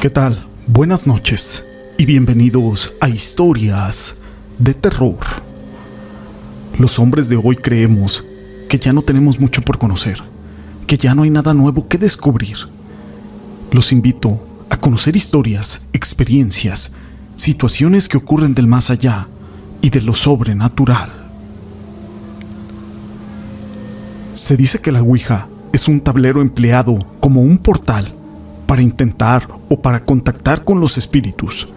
¿Qué tal? Buenas noches y bienvenidos a Historias de Terror. Los hombres de hoy creemos que ya no tenemos mucho por conocer, que ya no hay nada nuevo que descubrir. Los invito a conocer historias, experiencias, situaciones que ocurren del más allá y de lo sobrenatural. Se dice que la Ouija es un tablero empleado como un portal para intentar o para contactar con los espíritus.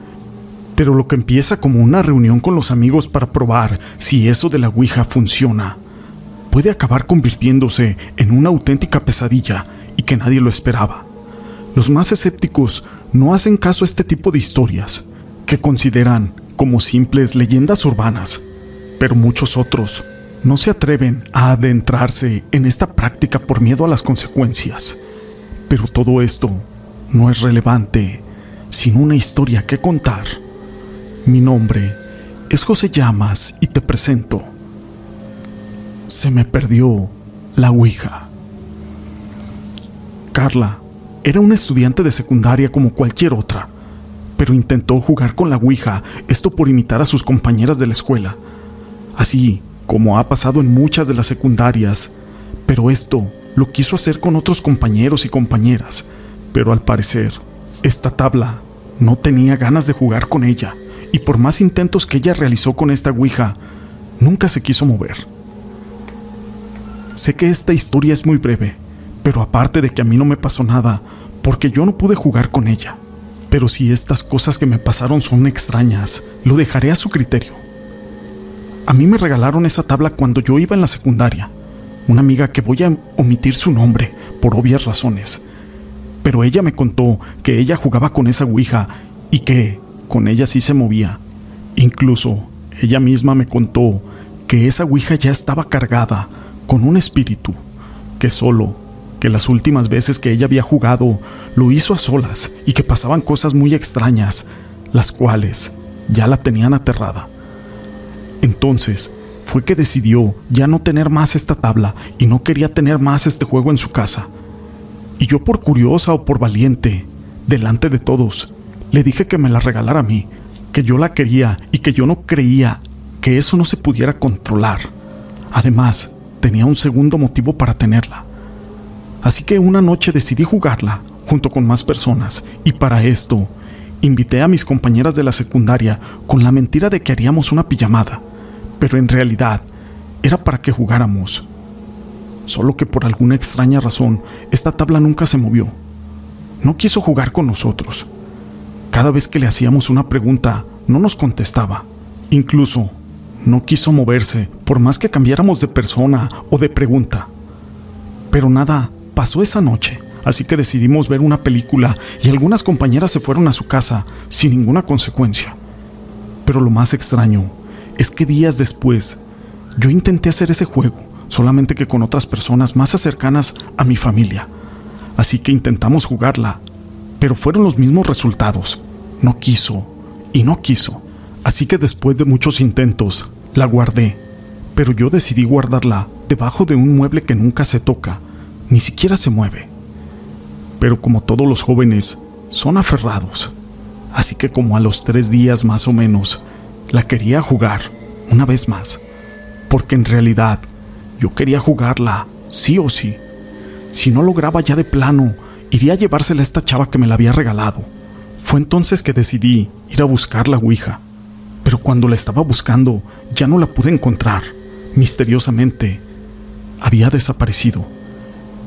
Pero lo que empieza como una reunión con los amigos para probar si eso de la Ouija funciona, puede acabar convirtiéndose en una auténtica pesadilla y que nadie lo esperaba. Los más escépticos no hacen caso a este tipo de historias, que consideran como simples leyendas urbanas, pero muchos otros no se atreven a adentrarse en esta práctica por miedo a las consecuencias. Pero todo esto no es relevante sin una historia que contar. Mi nombre es José Llamas y te presento. Se me perdió la Ouija. Carla era una estudiante de secundaria como cualquier otra, pero intentó jugar con la Ouija, esto por imitar a sus compañeras de la escuela. Así como ha pasado en muchas de las secundarias, pero esto lo quiso hacer con otros compañeros y compañeras, pero al parecer, esta tabla no tenía ganas de jugar con ella, y por más intentos que ella realizó con esta Ouija, nunca se quiso mover. Sé que esta historia es muy breve, pero aparte de que a mí no me pasó nada, porque yo no pude jugar con ella. Pero si estas cosas que me pasaron son extrañas, lo dejaré a su criterio. A mí me regalaron esa tabla cuando yo iba en la secundaria. Una amiga que voy a omitir su nombre, por obvias razones. Pero ella me contó que ella jugaba con esa Ouija y que con ella sí se movía. Incluso ella misma me contó que esa Ouija ya estaba cargada con un espíritu, que solo que las últimas veces que ella había jugado lo hizo a solas y que pasaban cosas muy extrañas, las cuales ya la tenían aterrada. Entonces fue que decidió ya no tener más esta tabla y no quería tener más este juego en su casa. Y yo por curiosa o por valiente, delante de todos, le dije que me la regalara a mí, que yo la quería y que yo no creía que eso no se pudiera controlar. Además, tenía un segundo motivo para tenerla. Así que una noche decidí jugarla junto con más personas y para esto invité a mis compañeras de la secundaria con la mentira de que haríamos una pijamada pero en realidad era para que jugáramos. Solo que por alguna extraña razón esta tabla nunca se movió. No quiso jugar con nosotros. Cada vez que le hacíamos una pregunta, no nos contestaba. Incluso no quiso moverse por más que cambiáramos de persona o de pregunta. Pero nada pasó esa noche, así que decidimos ver una película y algunas compañeras se fueron a su casa sin ninguna consecuencia. Pero lo más extraño es que días después yo intenté hacer ese juego, solamente que con otras personas más cercanas a mi familia. Así que intentamos jugarla, pero fueron los mismos resultados. No quiso y no quiso. Así que después de muchos intentos, la guardé. Pero yo decidí guardarla debajo de un mueble que nunca se toca, ni siquiera se mueve. Pero como todos los jóvenes, son aferrados. Así que como a los tres días más o menos, la quería jugar una vez más, porque en realidad yo quería jugarla, sí o sí. Si no lograba ya de plano, iría a llevársela a esta chava que me la había regalado. Fue entonces que decidí ir a buscar la Ouija, pero cuando la estaba buscando ya no la pude encontrar. Misteriosamente, había desaparecido.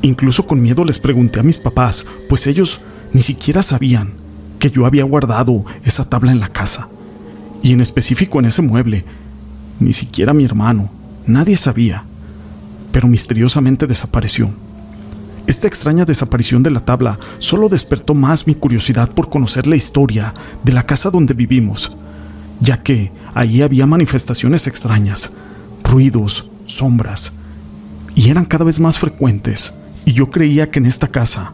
Incluso con miedo les pregunté a mis papás, pues ellos ni siquiera sabían que yo había guardado esa tabla en la casa y en específico en ese mueble. Ni siquiera mi hermano, nadie sabía, pero misteriosamente desapareció. Esta extraña desaparición de la tabla solo despertó más mi curiosidad por conocer la historia de la casa donde vivimos, ya que ahí había manifestaciones extrañas, ruidos, sombras, y eran cada vez más frecuentes, y yo creía que en esta casa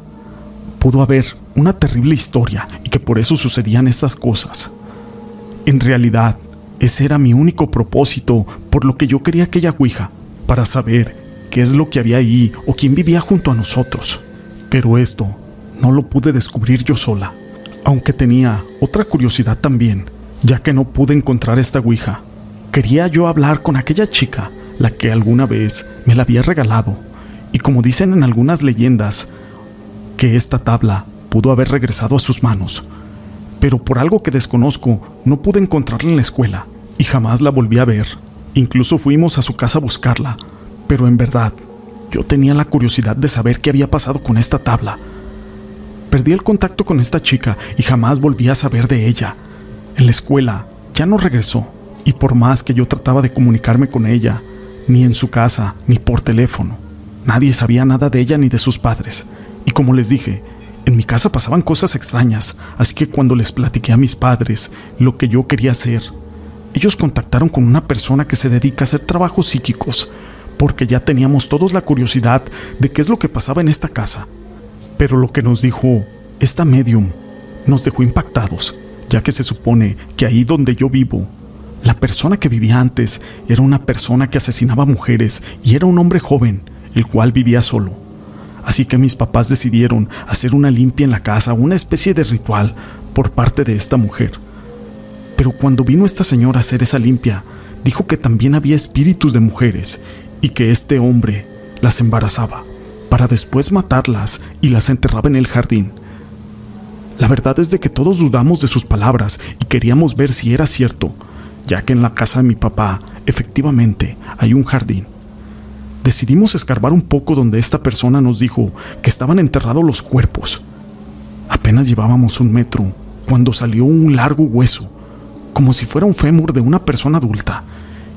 pudo haber una terrible historia y que por eso sucedían estas cosas. En realidad, ese era mi único propósito por lo que yo quería aquella Ouija, para saber qué es lo que había ahí o quién vivía junto a nosotros. Pero esto no lo pude descubrir yo sola. Aunque tenía otra curiosidad también, ya que no pude encontrar esta Ouija. Quería yo hablar con aquella chica, la que alguna vez me la había regalado, y como dicen en algunas leyendas, que esta tabla pudo haber regresado a sus manos. Pero por algo que desconozco, no pude encontrarla en la escuela, y jamás la volví a ver. Incluso fuimos a su casa a buscarla, pero en verdad, yo tenía la curiosidad de saber qué había pasado con esta tabla. Perdí el contacto con esta chica y jamás volví a saber de ella. En la escuela ya no regresó, y por más que yo trataba de comunicarme con ella, ni en su casa, ni por teléfono, nadie sabía nada de ella ni de sus padres. Y como les dije, en mi casa pasaban cosas extrañas, así que cuando les platiqué a mis padres lo que yo quería hacer, ellos contactaron con una persona que se dedica a hacer trabajos psíquicos, porque ya teníamos todos la curiosidad de qué es lo que pasaba en esta casa. Pero lo que nos dijo esta medium nos dejó impactados, ya que se supone que ahí donde yo vivo, la persona que vivía antes era una persona que asesinaba mujeres y era un hombre joven, el cual vivía solo. Así que mis papás decidieron hacer una limpia en la casa, una especie de ritual por parte de esta mujer. Pero cuando vino esta señora a hacer esa limpia, dijo que también había espíritus de mujeres y que este hombre las embarazaba para después matarlas y las enterraba en el jardín. La verdad es de que todos dudamos de sus palabras y queríamos ver si era cierto, ya que en la casa de mi papá efectivamente hay un jardín. Decidimos escarbar un poco donde esta persona nos dijo que estaban enterrados los cuerpos. Apenas llevábamos un metro cuando salió un largo hueso, como si fuera un fémur de una persona adulta,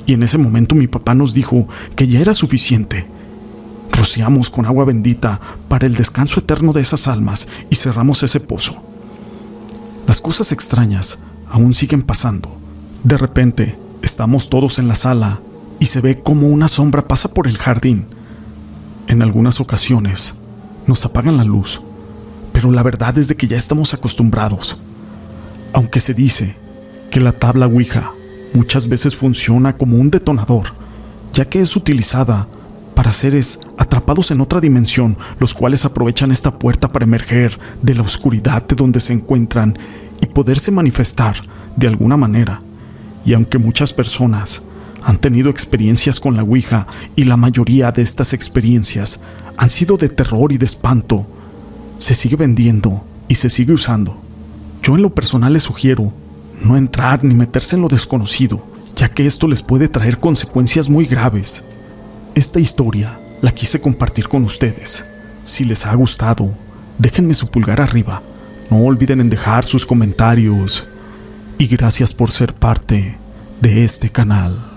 y en ese momento mi papá nos dijo que ya era suficiente. Rociamos con agua bendita para el descanso eterno de esas almas y cerramos ese pozo. Las cosas extrañas aún siguen pasando. De repente, estamos todos en la sala y se ve como una sombra pasa por el jardín. En algunas ocasiones nos apagan la luz, pero la verdad es de que ya estamos acostumbrados. Aunque se dice que la tabla Ouija muchas veces funciona como un detonador, ya que es utilizada para seres atrapados en otra dimensión, los cuales aprovechan esta puerta para emerger de la oscuridad de donde se encuentran y poderse manifestar de alguna manera. Y aunque muchas personas han tenido experiencias con la Ouija y la mayoría de estas experiencias han sido de terror y de espanto. Se sigue vendiendo y se sigue usando. Yo en lo personal les sugiero no entrar ni meterse en lo desconocido, ya que esto les puede traer consecuencias muy graves. Esta historia la quise compartir con ustedes. Si les ha gustado, déjenme su pulgar arriba. No olviden en dejar sus comentarios. Y gracias por ser parte de este canal.